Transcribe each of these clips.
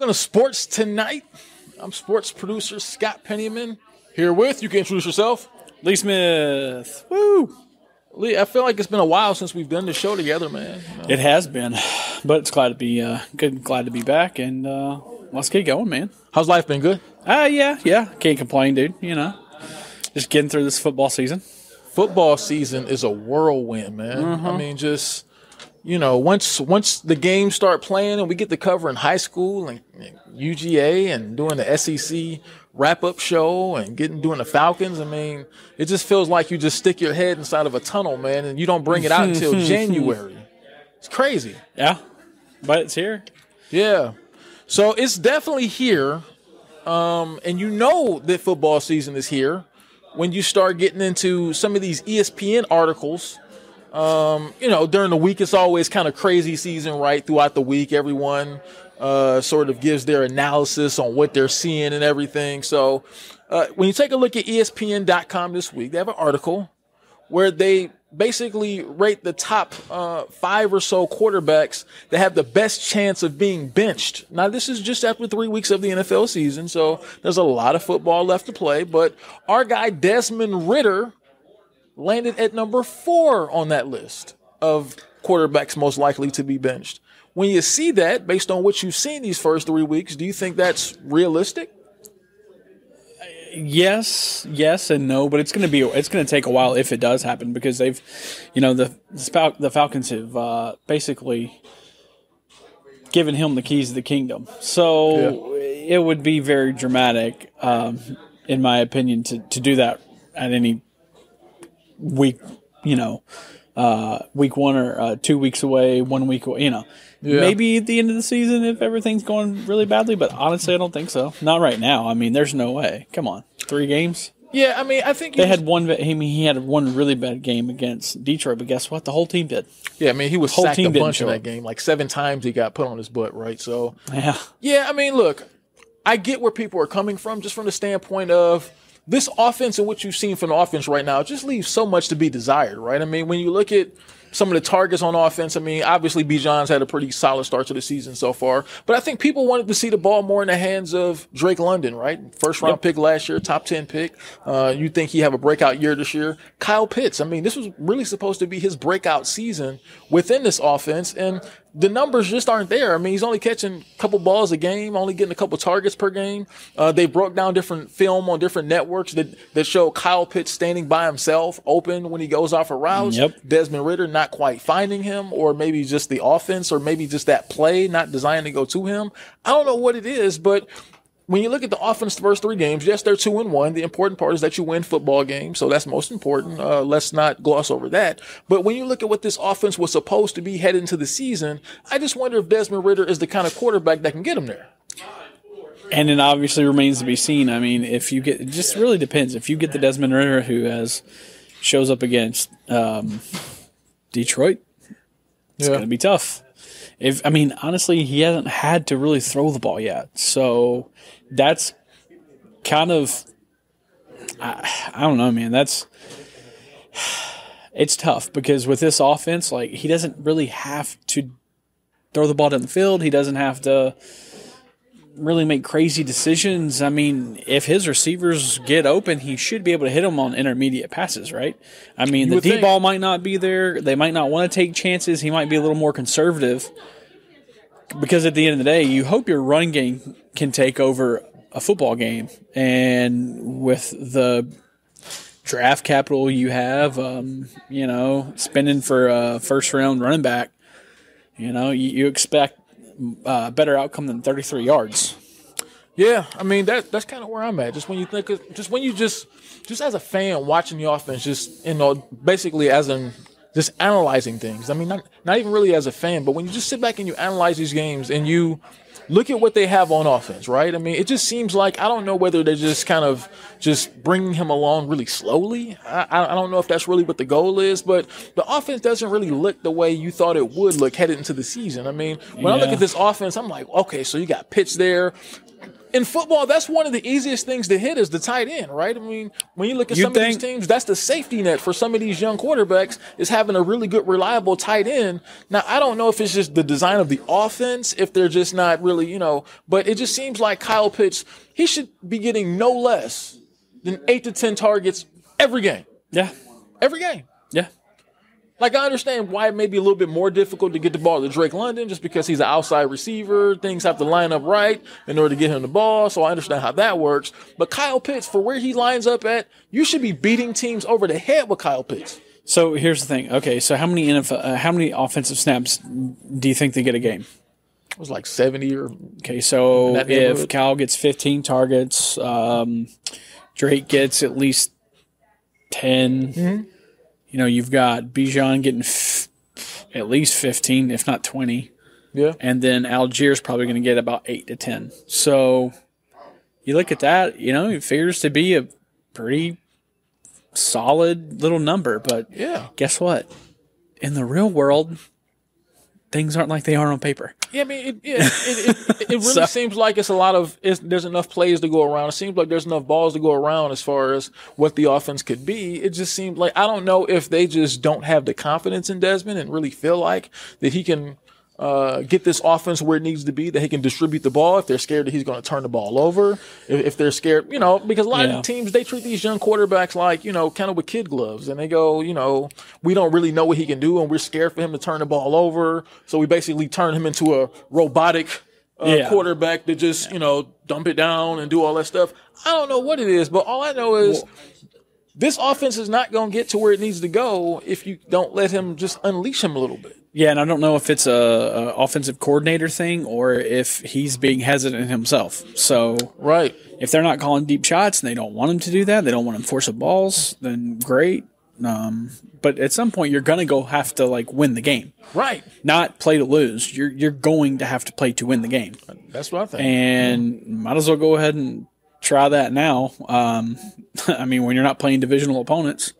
Going to sports tonight. I'm sports producer Scott Pennyman here with. You can introduce yourself. Lee Smith. Woo! Lee, I feel like it's been a while since we've done the show together, man. You know? It has been, but it's glad to be uh, good. Glad to be back, and uh, let's get going, man. How's life been? Good. Ah, uh, yeah, yeah. Can't complain, dude. You know, just getting through this football season. Football season is a whirlwind, man. Mm-hmm. I mean, just you know, once once the games start playing and we get to cover in high school and, and UGA and doing the SEC wrap up show and getting doing the Falcons. I mean, it just feels like you just stick your head inside of a tunnel, man, and you don't bring it out until January. It's crazy. Yeah, but it's here. Yeah, so it's definitely here, um, and you know that football season is here when you start getting into some of these ESPN articles. Um, you know, during the week, it's always kind of crazy season, right? Throughout the week, everyone uh, sort of gives their analysis on what they're seeing and everything. So uh, when you take a look at ESPN.com this week, they have an article where they basically rate the top uh, five or so quarterbacks that have the best chance of being benched. Now, this is just after three weeks of the NFL season, so there's a lot of football left to play. But our guy Desmond Ridder landed at number four on that list of quarterbacks most likely to be benched. When you see that, based on what you've seen these first three weeks, do you think that's realistic? Yes, yes, and no, but it's going to be it's going to take a while if it does happen because they've, you know, the the Falcons have uh, basically given him the keys of the kingdom. So yeah. it would be very dramatic, um, in my opinion, to to do that at any week, you know, uh, week one or uh, two weeks away, one week away, you know. Yeah. Maybe at the end of the season if everything's going really badly, but honestly, I don't think so. Not right now. I mean, there's no way. Come on, three games. Yeah, I mean, I think they had one. I mean, he had one really bad game against Detroit, but guess what? The whole team did. Yeah, I mean, he was whole sacked a bunch in that game. Like seven times, he got put on his butt. Right. So yeah, yeah. I mean, look, I get where people are coming from, just from the standpoint of this offense and what you've seen from the offense right now just leaves so much to be desired, right? I mean, when you look at some of the targets on offense. I mean, obviously Bijan's had a pretty solid start to the season so far, but I think people wanted to see the ball more in the hands of Drake London, right? First round yep. pick last year, top 10 pick. Uh, you think he have a breakout year this year? Kyle Pitts. I mean, this was really supposed to be his breakout season within this offense. And the numbers just aren't there. I mean, he's only catching a couple balls a game, only getting a couple targets per game. Uh, they broke down different film on different networks that, that show Kyle Pitts standing by himself, open when he goes off a route. Yep. Desmond Ridder not quite finding him, or maybe just the offense, or maybe just that play not designed to go to him. I don't know what it is, but when you look at the offense the first three games, yes, they're two and one. The important part is that you win football games, so that's most important. Uh, let's not gloss over that. But when you look at what this offense was supposed to be heading into the season, I just wonder if Desmond Ridder is the kind of quarterback that can get him there. And it obviously remains to be seen. I mean, if you get, it just really depends. If you get the Desmond Ridder who has shows up against um, Detroit, it's yeah. going to be tough. If I mean, honestly, he hasn't had to really throw the ball yet, so that's kind of I, I don't know, man. That's it's tough because with this offense, like he doesn't really have to throw the ball down the field. He doesn't have to really make crazy decisions. I mean, if his receivers get open, he should be able to hit them on intermediate passes, right? I mean, you the deep ball might not be there. They might not want to take chances. He might be a little more conservative because at the end of the day, you hope your run game can take over a football game. And with the draft capital you have, um, you know, spending for a first round running back, you know, you, you expect uh, better outcome than 33 yards. Yeah, I mean that that's kind of where I'm at. Just when you think, of, just when you just, just as a fan watching the offense, just you know, basically as in just analyzing things. I mean, not not even really as a fan, but when you just sit back and you analyze these games and you look at what they have on offense, right? I mean, it just seems like I don't know whether they're just kind of just bringing him along really slowly. I, I don't know if that's really what the goal is, but the offense doesn't really look the way you thought it would look headed into the season. I mean, when yeah. I look at this offense, I'm like, okay, so you got Pitts there. In football, that's one of the easiest things to hit is the tight end, right? I mean, when you look at You'd some of these teams, that's the safety net for some of these young quarterbacks is having a really good, reliable tight end. Now, I don't know if it's just the design of the offense, if they're just not really, you know, but it just seems like Kyle Pitts, he should be getting no less than eight to 10 targets every game. Yeah. Every game. Yeah. Like I understand why it may be a little bit more difficult to get the ball to Drake London just because he's an outside receiver. Things have to line up right in order to get him the ball. So I understand how that works. But Kyle Pitts, for where he lines up at, you should be beating teams over the head with Kyle Pitts. So here's the thing. Okay, so how many NFL, uh, how many offensive snaps do you think they get a game? It was like 70 or Okay, so if. Cal gets 15 targets, um, Drake gets at least 10. Mm-hmm. You know, you've got Bijan getting f- at least 15, if not 20. yeah. And then Algiers probably going to get about 8 to 10. So you look at that, you know, it figures to be a pretty solid little number. But Yeah. guess what? In the real world, things aren't like they are on paper. Yeah, I mean, it, yeah, it, it, it really So- seems like it's a lot of it's, there's enough plays to go around. It seems like there's enough balls to go around as far as what the offense could be. It just seems like I don't know if they just don't have the confidence in Desmond and really feel like that he can uh, get this offense where it needs to be, that he can distribute the ball. If they're scared that he's going to turn the ball over, if, if they're scared, you know, because a lot Yeah. of teams they treat these young quarterbacks like you know kind of with kid gloves, and they go, you know, we don't really know what he can do, and we're scared for him to turn the ball over, so we basically turn him into a robotic uh, Yeah. quarterback to just you know dump it down and do all that stuff. I don't know what it is, but all I know is. this offense is not going to get to where it needs to go if you don't let him just unleash him a little bit. Yeah, and I don't know if it's a, a offensive coordinator thing or if he's being hesitant himself. So Right. if they're not calling deep shots and they don't want him to do that, they don't want him forcing balls, then great. Um, but at some point, you're gonna go have to like win the game, Right. not play to lose. You're you're going to have to play to win the game, That's what I think. and might as well go ahead and try that now. Um, I mean, when you're not playing divisional opponents,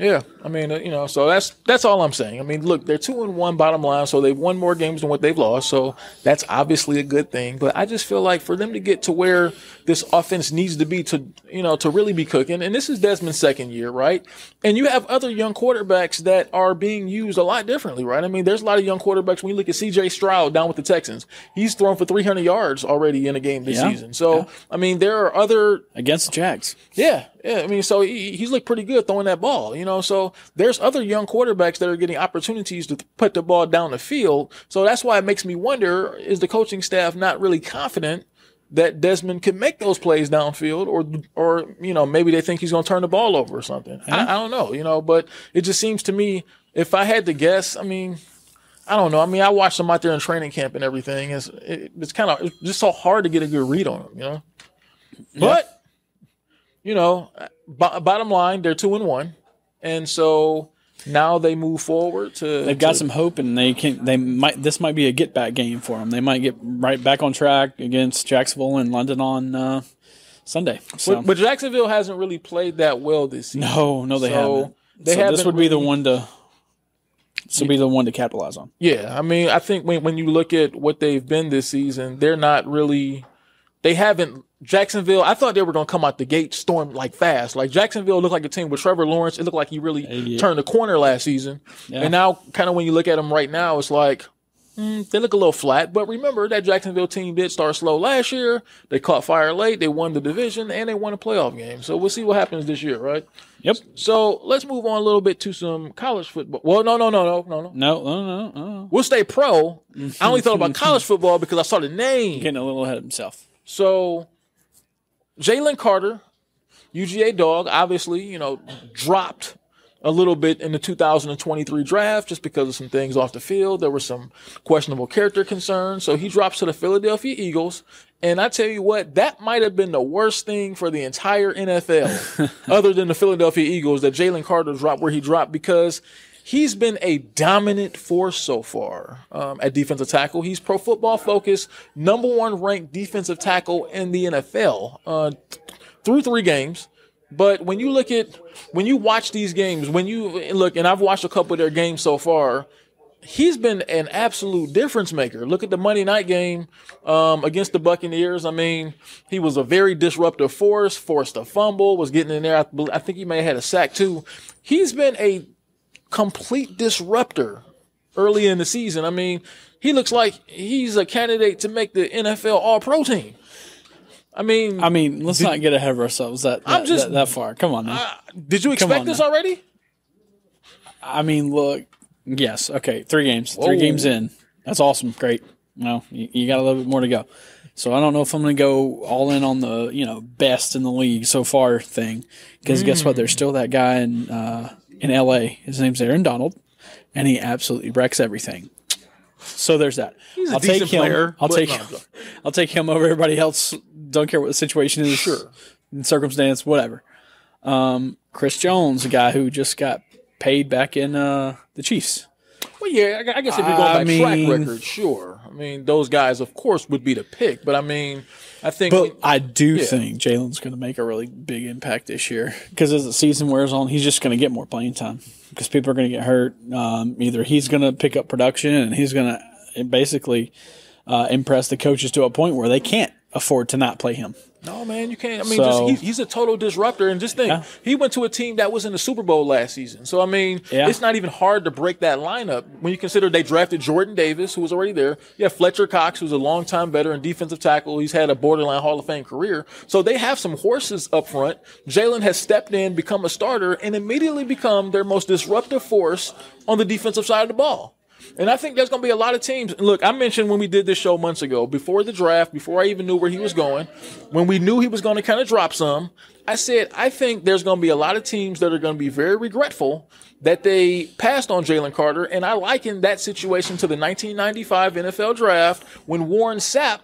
Yeah, I mean, uh, you know, so that's that's all I'm saying. I mean, look, they're two and one bottom line, so they've won more games than what they've lost, so that's obviously a good thing. But I just feel like for them to get to where this offense needs to be to, you know, to really be cooking, and this is Desmond's second year, right? And you have other young quarterbacks that are being used a lot differently, right? I mean, there's a lot of young quarterbacks. When you look at C.J. Stroud down with the Texans, he's thrown for 300 yards already in a game this Yeah, season. So, I mean, there are other against the Jags. yeah, yeah. I mean, so he, he's looked pretty good throwing that ball, you know. So there's other young quarterbacks that are getting opportunities to put the ball down the field. So that's why it makes me wonder: is the coaching staff not really confident that Desmond can make those plays downfield, or or you know maybe they think he's going to turn the ball over or something? I, I don't know, you know. But it just seems to me, if I had to guess, I mean. I don't know. I mean, I watched them out there in training camp and everything. It's it, it's kind of it's just so hard to get a good read on them, you know. But you know, bo- bottom line, they're two and one, and so now they move forward to. They've got to- some hope, and they can. They might. This might be a get back game for them. They might get right back on track against Jacksonville and London on uh, Sunday. So But, but Jacksonville hasn't really played that well this season. no, no, they So, haven't. they so this would be the one to. This would be the one to capitalize on. Yeah, I mean, I think when when you look at what they've been this season, they're not really. They haven't. Jacksonville. I thought they were going to come out the gate storm like fast. Like Jacksonville looked like a team with Trevor Lawrence. It looked like he really Yeah. turned the corner last season. Yeah. And now, kind of when you look at them right now, it's like mm, they look a little flat. But remember that Jacksonville team did start slow last year. They caught fire late. They won the division and they won a playoff game. So we'll see what happens this year, right? Yep. So let's move on a little bit to some college football. Well, no, no, no, no, no, no. No, no, no, no. We'll stay pro. I only thought about college football because I saw the name. Getting a little ahead of himself. So, Jalen Carter, UGA dog, obviously, you know, dropped a little bit in the 2023 draft just because of some things off the field. There were some questionable character concerns. So he drops to the Philadelphia Eagles. And I tell you what, that might have been the worst thing for the entire NFL, other than the Philadelphia Eagles, that Jalen Carter dropped where he dropped because he's been a dominant force so far um, at defensive tackle. He's pro football focused, number one ranked defensive tackle in the NFL uh, th- through three games. But when you look at when you watch these games, when you look, and I've watched a couple of their games so far, he's been an absolute difference maker. Look at the Monday night game um, against the Buccaneers. I mean, he was a very disruptive force, forced a fumble, was getting in there. I, I think he may have had a sack too. He's been a complete disruptor early in the season. I mean, he looks like he's a candidate to make the NFL All Pro team. I mean, I mean, let's not get ahead of ourselves that that, I'm just- that, that far. Come on now. did you expect this now. already? I mean, look, yes, okay, three games, three games in. That's awesome, great. No, you, you got a little bit more to go. So I don't know if I'm going to go all in on the you know best in the league so far thing because guess what? There's still that guy in uh, in L.A. His name's Aaron Donald, and he absolutely wrecks everything. So there's that. He's I'll take him. player, I'll take him. I'll take him over everybody else. Don't care what the situation is. Sure. Circumstance, whatever. Um, Chris Jones, a guy who just got paid back in uh, the Chiefs. Well, yeah, I I guess if you go by track record, sure. I mean, those guys, of course, would be the pick. But I mean, I think But I do Yeah. think Jalen's going to make a really big impact this year because as the season wears on, he's just going to get more playing time because people are going to get hurt. Um, either he's going to pick up production and he's going to basically uh, impress the coaches to a point where they can't afford to not play him. No, man, you can't. I mean, So- just, he's, he's a total disruptor. And just think, Yeah. he went to a team that was in the Super Bowl last season. So I mean, Yeah. it's not even hard to break that lineup when you consider they drafted Jordan Davis, who was already there. You have Fletcher Cox, who's a longtime veteran defensive tackle. He's had a borderline Hall of Fame career. So they have some horses up front. Jalen has stepped in, become a starter, and immediately become their most disruptive force on the defensive side of the ball. And I think there's going to be a lot of teams. Look, I mentioned when we did this show months ago, before the draft, before I even knew where he was going, when we knew he was going to kind of drop some, I said, I think there's going to be a lot of teams that are going to be very regretful that they passed on Jalen Carter. And I liken that situation to the 1995 NFL draft when Warren Sapp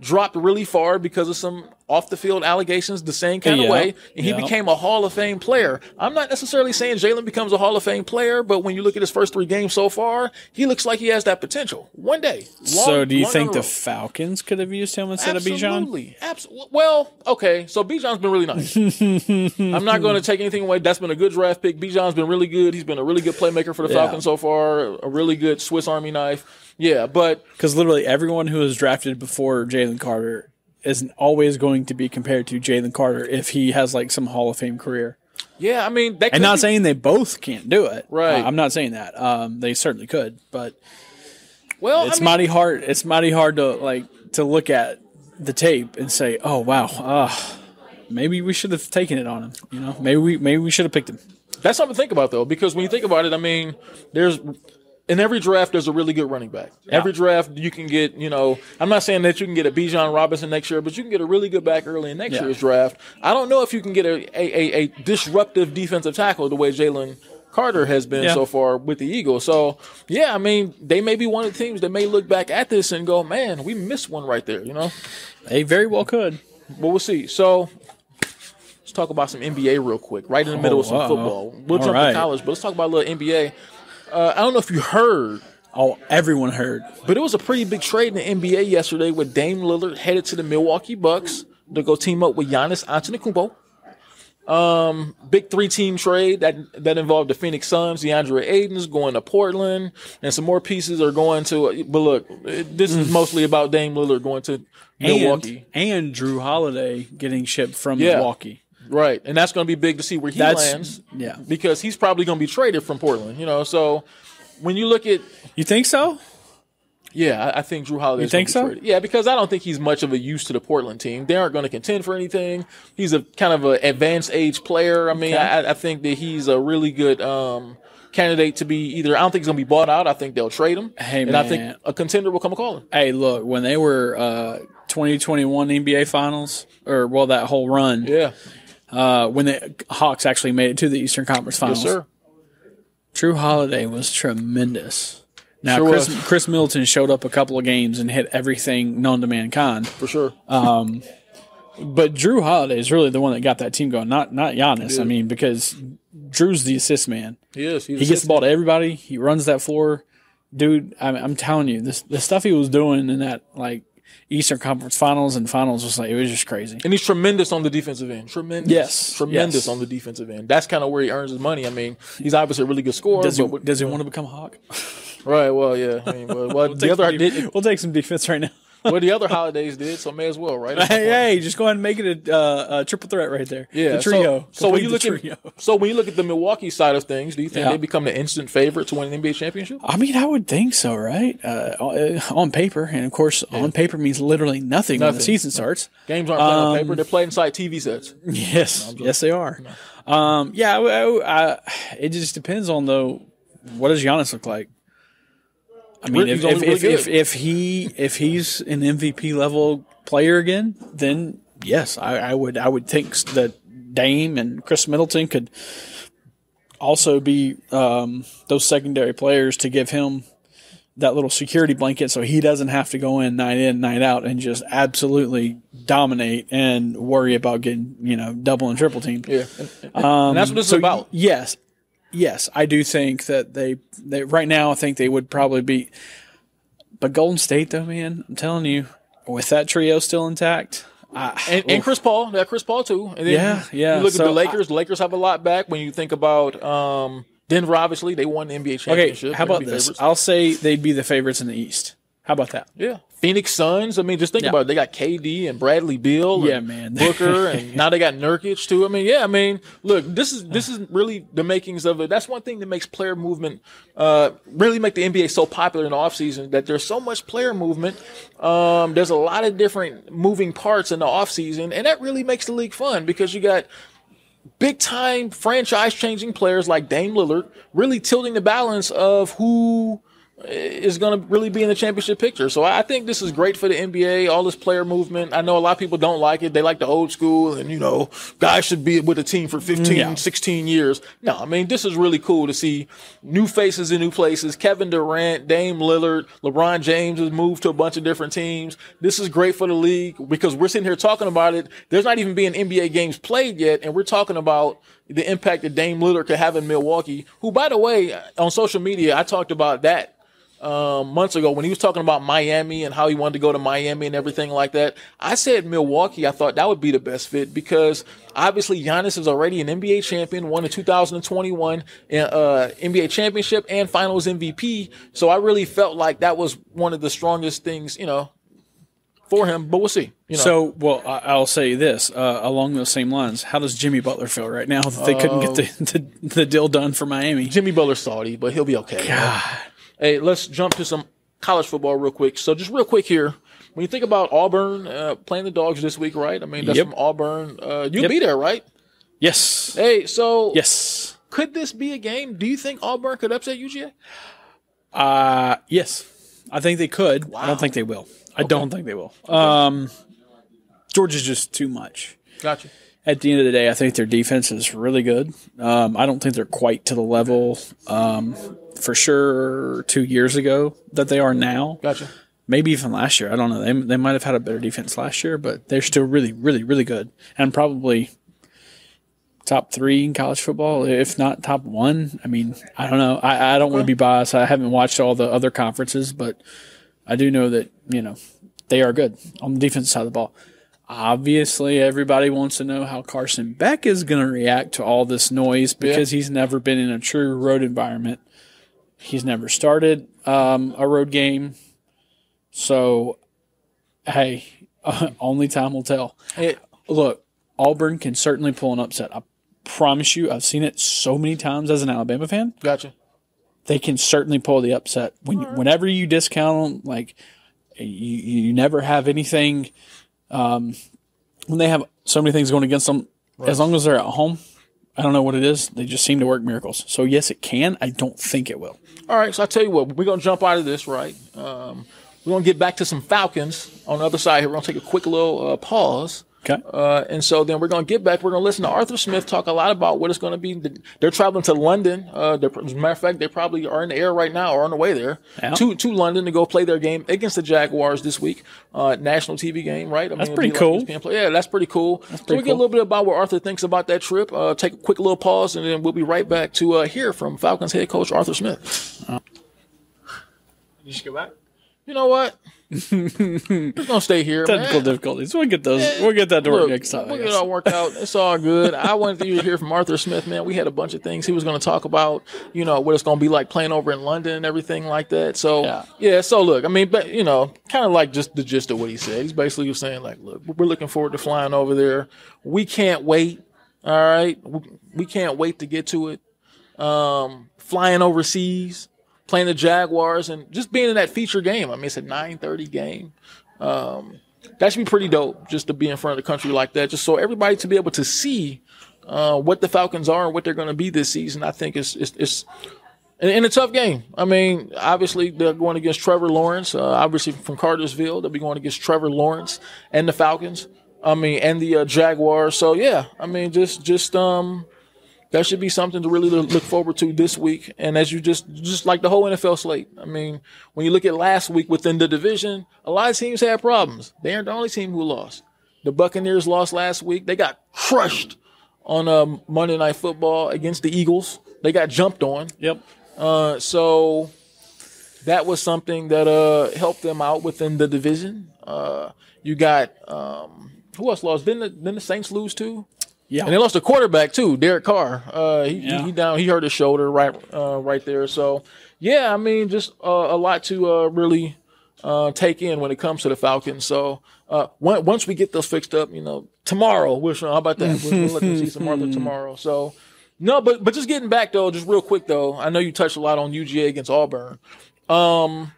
dropped really far because of some off the field allegations the same kind Yeah, of way, and he yeah. became a Hall of Fame player. I'm not necessarily saying Jalen becomes a Hall of Fame player, but when you look at his first three games so far, he looks like he has that potential. One day. Long- so do you think the road. Falcons could have used him instead Absolutely. of Bijan? Absolutely. Well, okay. So Bijan's been really nice. I'm not going to take anything away. That's been a good draft pick. Bijan's been really good. He's been a really good playmaker for the Yeah. Falcons so far. A really good Swiss Army knife. Yeah, but Because literally everyone who was drafted before Jalen Carter isn't always going to be compared to Jalen Carter if he has like some Hall of Fame career. yeah, I mean, that And not be- saying they both can't do it. Right. Uh, I'm not saying that. Um, they certainly could, but well, it's I mean, mighty hard. It's mighty hard to like to look at the tape and say, "Oh wow, uh, maybe we should have taken it on him." You know, maybe we maybe we should have picked him. That's something to think about though, because when you think about it, I mean, there's in every draft there's a really good running back. Every draft you can get, you know, I'm not saying that you can get a Bijan Robinson next year, but you can get a really good back early in next Yeah. year's draft. I don't know if you can get a a, a, a disruptive defensive tackle the way Jalen Carter has been Yeah. so far with the Eagles. So yeah, I mean, they may be one of the teams that may look back at this and go, Man, we missed one right there, you know? They very well could. But we'll see. So let's talk about some NBA real quick, right in the middle of some oh, wow. football. We'll All jump right. to college, but let's talk about a little NBA. Uh, I don't know if you heard, Oh, everyone heard. but it was a pretty big trade in the NBA yesterday with Dame Lillard headed to the Milwaukee Bucks to go team up with Giannis Antetokounmpo. Um, big three team trade that that involved the Phoenix Suns, DeAndre Ayton's going to Portland, and some more pieces are going to. But look, this is mostly about Dame Lillard going to Milwaukee. And, and Jrue Holiday getting shipped from Yeah. Milwaukee. Right, and that's going to be big to see where he That's- lands. yeah. because he's probably going to be traded from Portland. You know, so when you look at, You think so? yeah, I, I think Jrue Holiday. You think so? Yeah, because I don't think he's much of a use to the Portland team. They aren't going to contend for anything. He's a kind of an advanced age player. I mean. I, I think that he's a really good. um Candidate to be either I don't think he's gonna be bought out. I think they'll trade him, Hey, and I man. think a contender will come a calling. Hey, look, when they were uh, 2021 NBA Finals, or well, that whole run, Yeah, uh, when the Hawks actually made it to the Eastern Conference Finals, yes, sir. Jrue Holiday was tremendous. Now, Sure Chris, was. Khris Middleton showed up a couple of games and hit everything known to mankind. For sure. Um, But Jrue Holiday is really the one that got that team going, not not Giannis. I mean, because Jrue's the assist man. he is. He gets the ball to everybody. He runs that floor, dude. I'm, I'm telling you, this the stuff he was doing in that like Eastern Conference Finals and Finals was like it was just crazy. And he's tremendous on the defensive end. Tremendous. Yes, Tremendous yes. on the defensive end. That's kind of where he earns his money. I mean, he's obviously a really good scorer. Does he but does he want to become a Hawk? Right. Well, yeah. I mean, well, well the other did, we'll take some defense right now. well, the other holidays did, so may as well, right? hey, hey, just go ahead and make it a, uh, a triple threat right there. Yeah, the trio. So, so when you look at so when you look at the Milwaukee side of things, do you think Yeah. they become the instant favorite to win an NBA championship? I mean, I would think so, right? Uh, on paper, and of course, on paper means literally nothing, when the season starts. Games aren't played on Um, paper; they're played inside TV sets. Yes, yes, they are. Um, yeah, I, I, I- it just depends on though. What does Giannis look like? I mean, if if, really if, if he if he's an MVP level player again, then yes, I, I would I would think that Dame and Khris Middleton could also be um, those secondary players to give him that little security blanket so he doesn't have to go in night in night out and just absolutely dominate and worry about getting you know double and triple team. Yeah, and, and- and that's what this So is about. yes, yes, I do think that they they right now I think they would probably be, but Golden State though, man, I'm telling you, with that trio still intact, I, And, and Chris Paul, that Chris Paul too. And then Yeah, yeah. You look So at the Lakers. the Lakers have a lot back. When you think about um, Denver, obviously they won the NBA championship. okay, how about this? favorites. I'll say they'd be the favorites in the East. How about that? Yeah, Phoenix Suns. I mean, just think Yeah. about it. They got KD and Bradley Beal. Yeah, and man. Booker, and now they got Nurkic too. I mean, yeah. I mean, look, this is this is really the makings of it. That's one thing that makes player movement uh, really make the NBA so popular in the offseason, that there's so much player movement. Um, there's a lot of different moving parts in the offseason, and that really makes the league fun because you got big time franchise changing players like Dame Lillard really tilting the balance of who is going to really be in the championship picture. So I think this is great for the NBA, all this player movement. I know a lot of people don't like it. They like the old school and, you know, guys should be with a team for 15, Yeah. 16 years. No, I mean, this is really cool to see new faces in new places. Kevin Durant, Dame Lillard, LeBron James has moved to a bunch of different teams. This is great for the league because we're sitting here talking about it. There's not even being NBA games played yet, and we're talking about the impact that Dame Lillard could have in Milwaukee, who, by the way, on social media, I talked about that um, months ago when he was talking about Miami and how he wanted to go to Miami and everything like that. I said Milwaukee. I thought that would be the best fit because obviously Giannis is already an NBA champion, won the 2021 uh, NBA championship and Finals MVP. So I really felt like that was one of the strongest things, you know, for him. But we'll see. You know. So, well, I- I'll say this uh, along those same lines. How does Jimmy Butler feel right now that they couldn't get the, the the deal done for Miami? Jimmy Butler's salty, but he'll be okay. Hey, let's jump to some college football real quick. So just real quick here, when you think about Auburn uh, playing the Dogs this week, right? I mean, that's Yep. from Auburn. Uh, you'll Yep. be there, right? Yes, Hey, so yes, could this be a game? Do you think Auburn could upset UGA? uh, yes. I think they could. I don't think they will. I don't think they will. Um, Georgia's just too much. Gotcha. At the end of the day, I think their defense is really good. Um, I don't think they're quite to the level, um, for sure, two years ago that they are now. Gotcha. maybe even last year. I don't know. They, they might have had a better defense last year, but they're still really, really, really good, and probably top three in college football, if not top one. I mean, I don't know. I, I don't want to be biased. I haven't watched all the other conferences, but I do know that you know they are good on the defense side of the ball. Obviously, everybody wants to know how Carson Beck is going to react to all this noise because he's never been in a true road environment. He's never started um, a road game. So, hey, only time will tell. Hey, Look, Auburn can certainly pull an upset. I promise you, I've seen it so many times as an Alabama fan. gotcha. They can certainly pull the upset. When whenever you discount them, like you, you never have anything. Um, when they have so many things going against them, as long as they're at home, I don't know what it is. They just seem to work miracles. So yes, it can. I don't think it will. All right, so I tell you what, we're gonna jump out of this, right? Um, we're gonna get back to some Falcons on the other side here. We're gonna take a quick little uh, pause. Okay. Uh, and so then we're going to get back. We're going to listen to Arthur Smith talk a lot about what it's going to be. They're traveling to London. Uh, as a matter of fact, they probably are in the air right now or on the way there Yeah. to, to London to go play their game against the Jaguars this week. Uh, national TV game, right? I That's it'll pretty cool. ESPN play. Yeah, that's pretty cool. so pretty we get a little bit about what Arthur thinks about that trip. Uh, take a quick little pause, and then we'll be right back to uh, hear from Falcons head coach Arthur Smith. You should go back. you know what? We're gonna stay here. Technical man. difficulties. We'll get those. We'll get that to work Look, next time. We'll get it all worked out. It's all good. I wanted to hear from Arthur Smith, man. We had a bunch of things he was going to talk about. You know what it's going to be like playing over in London and everything like that. So Yeah. yeah. So look, I mean, but you know, kind of like just the gist of what he said. He's basically just saying like, look, we're looking forward to flying over there. We can't wait. All right, we, we can't wait to get to it. Um, flying overseas, playing the Jaguars, and just being in that feature game. I mean, it's a nine thirty game. Um, that should be pretty dope just to be in front of the country like that, just so everybody to be able to see uh, what the Falcons are and what they're going to be this season. I think it's it's, it's in, in a tough game. I mean, obviously they're going against Trevor Lawrence. Uh, obviously from Cartersville, they'll be going against Trevor Lawrence and the Falcons. I mean, and the uh, Jaguars. So yeah, I mean, just just um, that should be something to really look forward to this week. And as you just just like the whole NFL slate. I mean, when you look at last week within the division, a lot of teams had problems. They aren't the only team who lost. The Buccaneers lost last week. They got crushed on um, Monday Night Football against the Eagles. They got jumped on. Yep. Uh, so that was something that uh, helped them out within the division. Uh, you got um, who else lost? Didn't the, didn't the Saints lose too? Yeah. And they lost a quarterback too, Derek Carr. Uh, he, Yeah. he, down. He hurt his shoulder right, uh, right there. So yeah, I mean, just uh, a lot to uh, really uh, take in when it comes to the Falcons. So uh, on- once we get those fixed up, you know, tomorrow, we'll, how about that? We'll, we'll let them see some Martha tomorrow. So no, but but just getting back though, just real quick though, I know you touched a lot on UGA against Auburn. Um,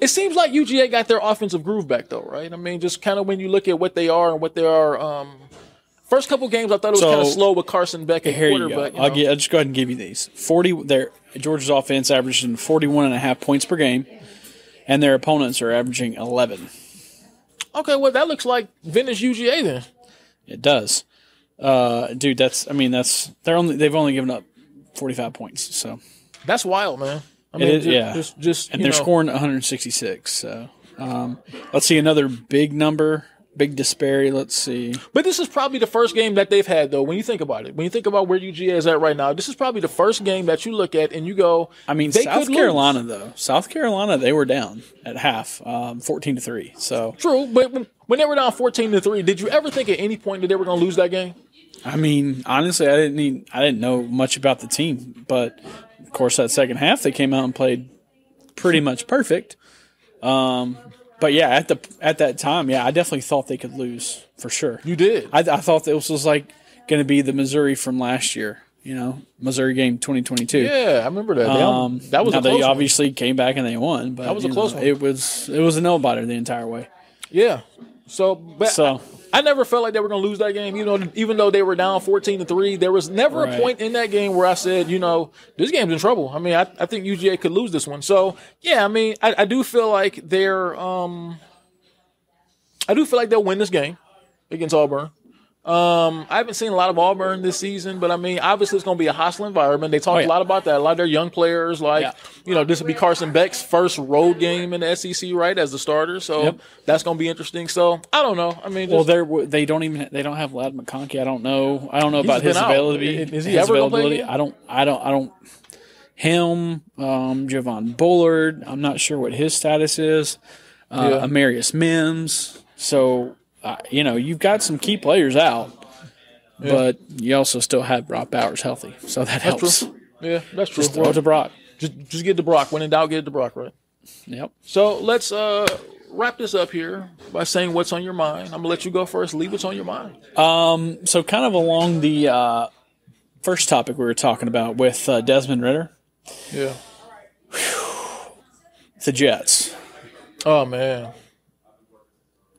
it seems like UGA got their offensive groove back though, right? I mean, just kind of when you look at what they are and what they are. Um, first couple games, I thought it was So, kind of slow with Carson Beck and Here you go. quarterback. you I'll, get, I'll just go ahead and give you these. 40, their Georgia's offense averaging 41 and a half points per game, and their opponents are averaging 11. Okay, well that looks like vintage UGA then. It does. Uh, dude, that's, I mean, that's, they're only, they've only given up 45 points. So, That's wild, man. I mean, is, just, yeah. just, just and they're know, scoring 166. So, um, let's see another big number, big disparity. Let's see. But this is probably the first game that they've had, though. When you think about it, when you think about where UGA is at right now, this is probably the first game that you look at and you go, I mean, South could lose. Carolina though. South Carolina, they were down at half, um, 14 to three. So, True, but when, when they were down fourteen to three, did you ever think at any point that they were going to lose that game? I mean, honestly, I didn't need, I didn't know much about the team, but of course, that second half they came out and played pretty much perfect. Um, but yeah, at the at that time, yeah, I definitely thought they could lose for sure. You did. I, I thought this was like going to be the Missouri from last year. You know, Missouri game 2022. yeah, I remember that. They- Um, that was now a close they one. obviously came back and they won, but That was a close know, one. It was it was a biter the entire way. Yeah. So, but So I never felt like they were going to lose that game. You know, even though they were down fourteen to three, there was never Right. a point in that game where I said, you know, this game's in trouble. I mean, I, I think UGA could lose this one. So, yeah, I mean, I, I do feel like they're, um, I do feel like they'll win this game against Auburn. Um, I haven't seen a lot of Auburn this season, but I mean, obviously it's going to be a hostile environment. They talked Oh, yeah. a lot about that. A lot of their young players, like Yeah. you know, this will be Carson Beck's first road game in the SEC, right, as the starter. So Yep. that's going to be interesting. So I don't know. I mean, well, they're they don't even they don't have Ladd McConkey. I don't know. I don't know about his out. availability. Is he his ever gonna play availability. I don't. I don't. I don't. Him, um, Javon Bullard. I'm not sure what his status is. Uh, Yeah. Amarius Mims. So uh, you know you've got some key players out, but you also still have Brock Bowers healthy, so that helps. true. yeah, that's true. Just throw Well, it to Brock. just just get to Brock. When in doubt, get to Brock. Right. Yep. So let's uh wrap this up here by saying what's on your mind. I'm gonna let you go first. Leave what's on your mind. Um. So kind of along the uh, first topic we were talking about with uh, Desmond Ridder, Yeah. the Jets. Oh man.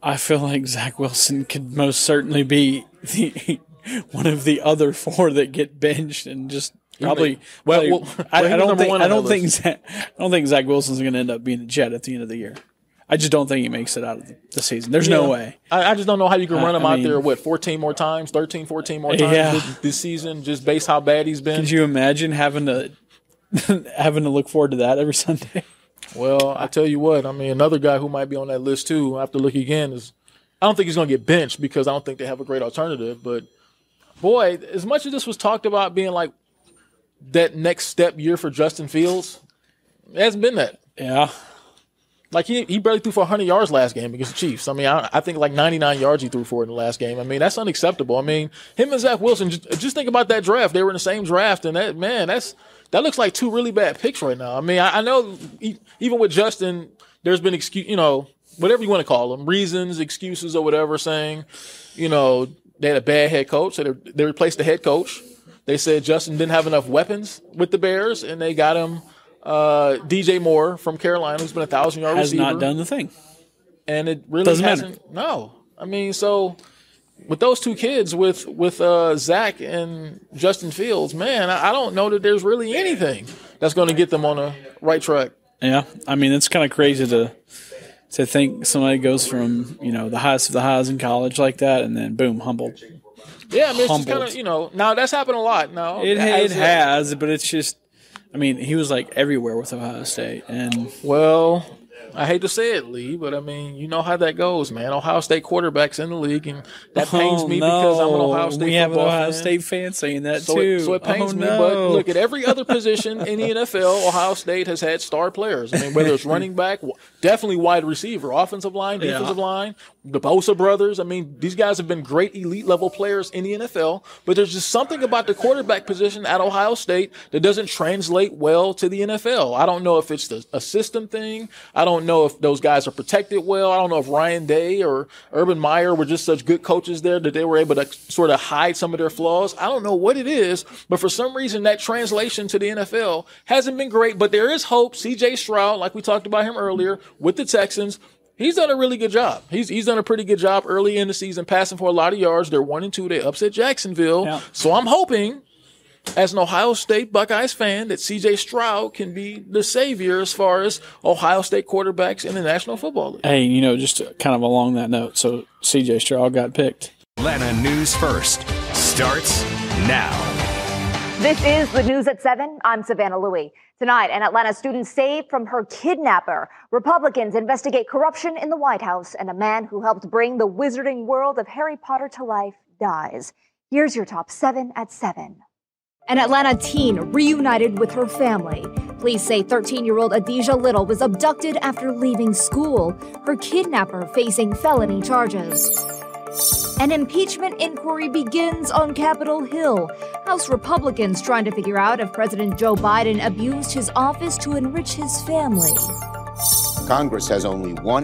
I feel like Zach Wilson could most certainly be the one of the other four that get benched and just probably. Well, well, I, well, I don't think one I don't think. Zach, I don't think Zach Wilson's going to end up being a Jet at the end of the year. I just don't think he makes it out of the, season. There's no way. I, I just don't know how you can run him I out mean- there, what, 14 more times, 13, 14 more times Yeah. this, this season, just based how bad he's been. Could you imagine having to having to look forward to that every Sunday? Well, I tell you what, I mean, another guy who might be on that list too, I have to look again, is I don't think he's going to get benched because I don't think they have a great alternative. But boy, as much as this was talked about being like that next step year for Justin Fields, It hasn't been that. Yeah. Like he, he barely threw for 100 yards last game against the Chiefs. I mean, I, I think like 99 yards he threw for in the last game. I mean, that's unacceptable. I mean, him and Zach Wilson. Just, just think about that draft. They were in the same draft, and that man, that's that looks like two really bad picks right now. I mean, I, I know even with Justin, there's been excuse, you know, whatever you want to call them, reasons, excuses, or whatever, saying, you know, they had a bad head coach, so they, they replaced the head coach. They said Justin didn't have enough weapons with the Bears, and they got him uh, DJ Moore from Carolina, who's been a thousand yard Has receiver, not done the thing. and it really Doesn't hasn't. matter. No, I mean, so with those two kids, with with uh, Zach and Justin Fields, man, I, I don't know that there's really anything that's going to get them on the right track. Yeah, I mean it's kind of crazy to to think somebody goes from you know the highest of the highs in college like that, and then boom, humbled. Yeah, I mean, it's just kind of you know. Now that's happened a lot. Now It it has, but it's just, I mean, he was like everywhere with Ohio State, and Well, I hate to say it, Lee, but I mean, you know how that goes, man. Ohio State quarterbacks in the league, and that oh, pains Oh, me because I'm an. Ohio State We have an Ohio fan. State fan saying that So too. it, so it oh, pains oh, me, no. but look at every other position in the NFL. Ohio State has had star players. I mean, whether it's running back, definitely wide receiver, offensive line, Yeah. defensive line, the Bosa brothers. I mean, these guys have been great elite level players in the NFL. But there's just something about the quarterback position at Ohio State that doesn't translate well to the NFL. I don't know if it's the, a system thing. I don't know if those guys are protected well. I don't know if Ryan Day or Urban Meyer were just such good coaches there that they were able to sort of hide some of their flaws. I don't know what it is, but for some reason that translation to the NFL hasn't been great. But there is hope. CJ Stroud, like we talked about him earlier with the Texans, he's done a really good job. He's he's done a pretty good job early in the season, passing for a lot of yards. They're one and two. They upset Jacksonville. Yeah. So I'm hoping as an Ohio State Buckeyes fan that CJ Stroud can be the savior as far as Ohio State quarterbacks in the National Football League. Hey, you know, just kind of along that note, so CJ Stroud got picked. Atlanta News First starts now. This is the news at 7. I'm Savannah Louie. Tonight, an Atlanta student saved from her kidnapper. Republicans investigate corruption in the White House, and a man who helped bring the wizarding world of Harry Potter to life dies. Here's your top 7 at 7. An Atlanta teen reunited with her family. Police say 13 year old Adijah Little was abducted after leaving school, her kidnapper facing felony charges. An impeachment inquiry begins on Capitol Hill. House Republicans trying to figure out if President Joe Biden abused his office to enrich his family. Congress has only one